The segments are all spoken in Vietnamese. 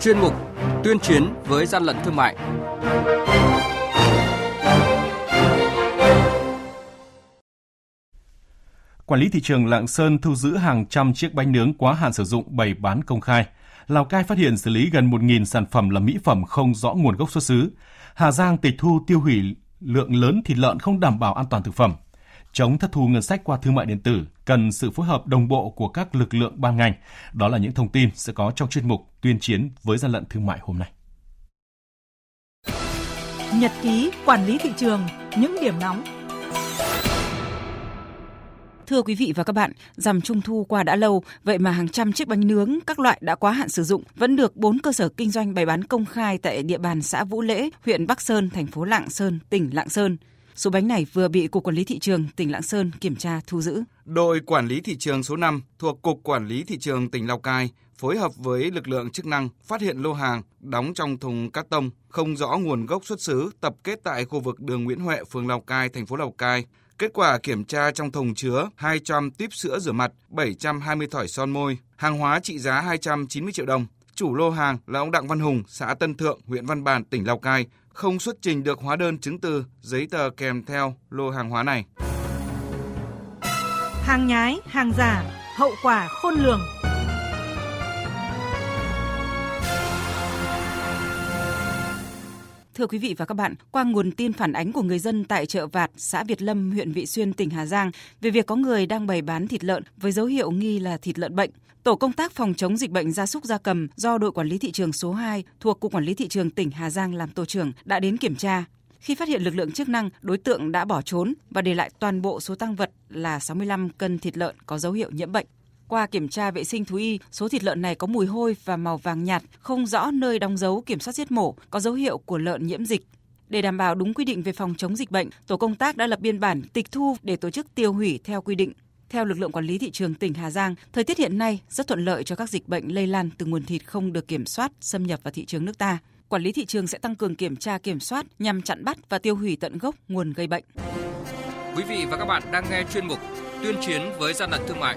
chuyên mục Tuyên chiến với gian lận thương mại. Quản lý thị trường Lạng Sơn thu giữ hàng trăm chiếc bánh nướng quá hạn sử dụng bày bán công khai. Lào Cai phát hiện xử lý gần 1.000 sản phẩm là mỹ phẩm không rõ nguồn gốc xuất xứ. Hà Giang tịch thu tiêu hủy lượng lớn thịt lợn không đảm bảo an toàn thực phẩm. Chống thất thu ngân sách qua thương mại điện tử cần sự phối hợp đồng bộ của các lực lượng ban ngành. Đó là những thông tin sẽ có trong chuyên mục tuyên chiến với gian lận thương mại hôm nay. Nhật ký quản lý thị trường, những điểm nóng Thưa quý vị và các bạn, rằm trung thu qua đã lâu, vậy mà hàng trăm chiếc bánh nướng các loại đã quá hạn sử dụng vẫn được bốn cơ sở kinh doanh bày bán công khai tại địa bàn xã Vũ Lễ, huyện Bắc Sơn, thành phố Lạng Sơn, tỉnh Lạng Sơn. Số bánh này vừa bị Cục Quản lý Thị trường tỉnh Lạng Sơn kiểm tra thu giữ. Đội Quản lý Thị trường số 5 thuộc Cục Quản lý Thị trường tỉnh Lào Cai phối hợp với lực lượng chức năng phát hiện lô hàng đóng trong thùng cát tông không rõ nguồn gốc xuất xứ tập kết tại khu vực đường Nguyễn Huệ, phường Lào Cai, thành phố Lào Cai Kết quả kiểm tra trong thùng chứa 200 tuyếp sữa rửa mặt, 720 thỏi son môi, hàng hóa trị giá 290 triệu đồng. Chủ lô hàng là ông Đặng Văn Hùng, xã Tân Thượng, huyện Văn Bàn, tỉnh Lào Cai, không xuất trình được hóa đơn chứng từ, giấy tờ kèm theo lô hàng hóa này. Hàng nhái, hàng giả, hậu quả khôn lường. Thưa quý vị và các bạn, qua nguồn tin phản ánh của người dân tại chợ Vạt, xã Việt Lâm, huyện Vị Xuyên, tỉnh Hà Giang về việc có người đang bày bán thịt lợn với dấu hiệu nghi là thịt lợn bệnh, Tổ công tác phòng chống dịch bệnh gia súc gia cầm do đội quản lý thị trường số 2 thuộc Cục Quản lý Thị trường tỉnh Hà Giang làm tổ trưởng đã đến kiểm tra. Khi phát hiện lực lượng chức năng, đối tượng đã bỏ trốn và để lại toàn bộ số tăng vật là 65 cân thịt lợn có dấu hiệu nhiễm bệnh. Qua kiểm tra vệ sinh thú y, số thịt lợn này có mùi hôi và màu vàng nhạt, không rõ nơi đóng dấu kiểm soát giết mổ, có dấu hiệu của lợn nhiễm dịch. Để đảm bảo đúng quy định về phòng chống dịch bệnh, tổ công tác đã lập biên bản tịch thu để tổ chức tiêu hủy theo quy định. Theo lực lượng quản lý thị trường tỉnh Hà Giang, thời tiết hiện nay rất thuận lợi cho các dịch bệnh lây lan từ nguồn thịt không được kiểm soát xâm nhập vào thị trường nước ta. Quản lý thị trường sẽ tăng cường kiểm tra kiểm soát nhằm chặn bắt và tiêu hủy tận gốc nguồn gây bệnh. Quý vị và các bạn đang nghe chuyên mục Tuyên chiến với gian lận thương mại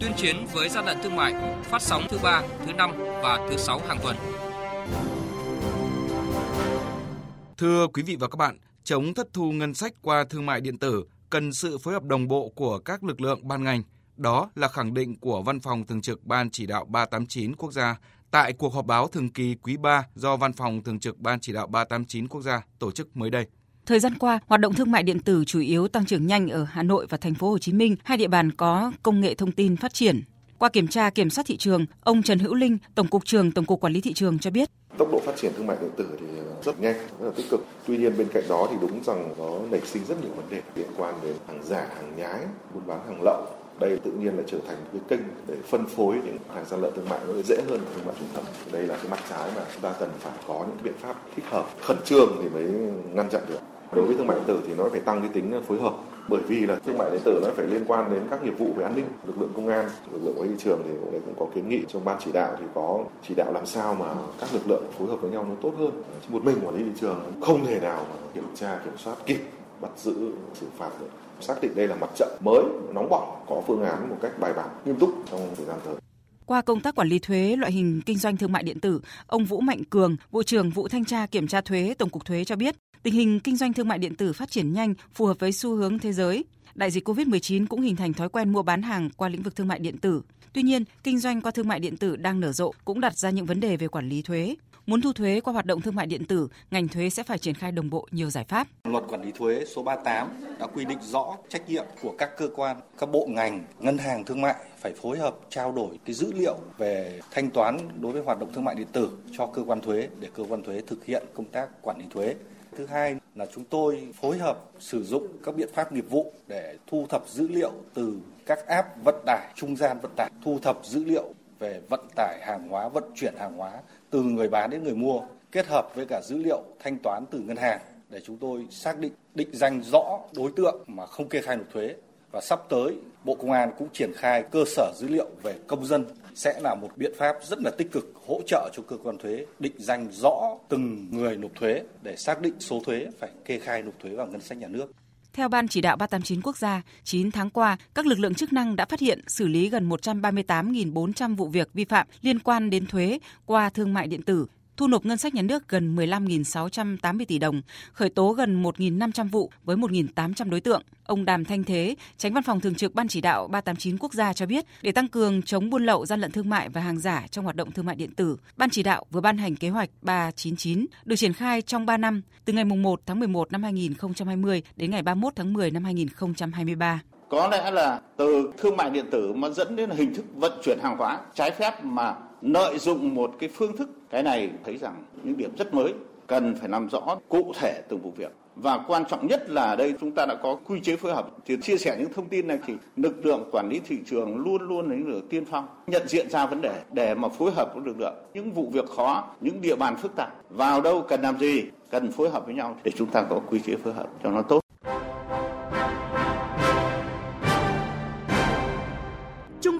tuyên chiến với gian lận thương mại phát sóng thứ ba, thứ năm và thứ sáu hàng tuần. Thưa quý vị và các bạn, chống thất thu ngân sách qua thương mại điện tử cần sự phối hợp đồng bộ của các lực lượng ban ngành. Đó là khẳng định của Văn phòng Thường trực Ban Chỉ đạo 389 Quốc gia tại cuộc họp báo thường kỳ quý 3 do Văn phòng Thường trực Ban Chỉ đạo 389 Quốc gia tổ chức mới đây. Thời gian qua, hoạt động thương mại điện tử chủ yếu tăng trưởng nhanh ở Hà Nội và thành phố Hồ Chí Minh, hai địa bàn có công nghệ thông tin phát triển. Qua kiểm tra kiểm soát thị trường, ông Trần Hữu Linh, Tổng cục trưởng Tổng cục Quản lý thị trường cho biết, tốc độ phát triển thương mại điện tử thì ờ, rất nhanh, rất là tích cực. Tuy nhiên bên cạnh đó thì đúng rằng có nảy sinh rất nhiều vấn đề liên quan đến hàng giả, hàng nhái, buôn bán hàng lậu. Đây tự nhiên là trở thành cái kênh để phân phối những hàng gian lận thương mại nó dễ hơn thương mại truyền thống. Đây là cái mặt trái mà chúng ta cần phải có những biện pháp thích hợp, khẩn trương thì mới ngăn chặn được đối với thương mại điện tử thì nó phải tăng cái tính ờ, phối hợp. Bởi vì là thương mại điện tử nó phải liên quan đến các nghiệp vụ về an ninh lực lượng công an lực lượng quản lý thị trường thì cũng, cũng có kiến nghị trong ban chỉ đạo thì có chỉ đạo làm sao mà các lực lượng phối hợp với nhau nó tốt hơn. Chứ một mình quản lý thị trường không thể nào mà kiểm tra kiểm soát kịp bắt giữ xử phạt được. Xác định đây là mặt trận mới nóng bỏng có phương án một cách bài bản nghiêm túc trong thời gian tới. Qua công tác quản lý thuế loại hình kinh doanh thương mại điện tử, ông Vũ Mạnh Cường, Vụ trưởng Vụ Thanh tra Kiểm tra Thuế Tổng cục Thuế cho biết, tình hình kinh doanh thương mại điện tử phát triển nhanh, phù hợp với xu hướng thế giới. Đại dịch COVID-19 cũng hình thành thói quen mua bán hàng qua lĩnh vực thương mại điện tử. Tuy nhiên, kinh doanh qua thương mại điện tử đang nở rộ cũng đặt ra những vấn đề về quản lý thuế. Muốn thu thuế qua hoạt động thương mại điện tử, ngành thuế sẽ phải triển khai đồng bộ nhiều giải pháp. Luật quản lý thuế số 38 đã quy định rõ trách nhiệm của các cơ quan, các bộ ngành, ngân hàng thương mại phải phối hợp trao đổi cái dữ liệu về thanh toán đối với hoạt động thương mại điện tử cho cơ quan thuế để cơ quan thuế thực hiện công tác quản lý thuế. Thứ hai là chúng tôi phối hợp sử dụng các biện pháp nghiệp vụ để thu thập dữ liệu từ các app vận tải, trung gian vận tải, thu thập dữ liệu về vận tải hàng hóa, vận chuyển hàng hóa từ người bán đến người mua kết hợp với cả dữ liệu thanh toán từ ngân hàng để chúng tôi xác định định danh rõ đối tượng mà không kê khai nộp thuế và sắp tới Bộ Công an cũng triển khai cơ sở dữ liệu về công dân sẽ là một biện pháp rất là tích cực hỗ trợ cho cơ quan thuế định danh rõ từng người nộp thuế để xác định số thuế phải kê khai nộp thuế vào ngân sách nhà nước. Theo Ban chỉ đạo 389 quốc gia, 9 tháng qua, các lực lượng chức năng đã phát hiện xử lý gần 138.400 vụ việc vi phạm liên quan đến thuế qua thương mại điện tử, thu nộp ngân sách nhà nước gần 15.680 tỷ đồng, khởi tố gần 1.500 vụ với 1.800 đối tượng. Ông Đàm Thanh Thế, tránh văn phòng thường trực Ban chỉ đạo 389 quốc gia cho biết, để tăng cường chống buôn lậu, gian lận thương mại và hàng giả trong hoạt động thương mại điện tử, Ban chỉ đạo vừa ban hành kế hoạch 399 được triển khai trong 3 năm, từ ngày 1 tháng 11 năm 2020 đến ngày 31 tháng 10 năm 2023 có lẽ là từ thương mại điện tử mà dẫn đến hình thức vận chuyển hàng hóa trái phép mà lợi dụng một cái phương thức, cái này thấy rằng những điểm rất mới, cần phải làm rõ cụ thể từng vụ việc. Và quan trọng nhất là đây chúng ta đã có quy chế phối hợp. Thì chia sẻ những thông tin này thì lực lượng quản lý thị trường luôn luôn là những lực tiên phong, nhận diện ra vấn đề để mà phối hợp với lực lượng. Những vụ việc khó, những địa bàn phức tạp, vào đâu cần làm gì, cần phối hợp với nhau để chúng ta có quy chế phối hợp cho nó tốt.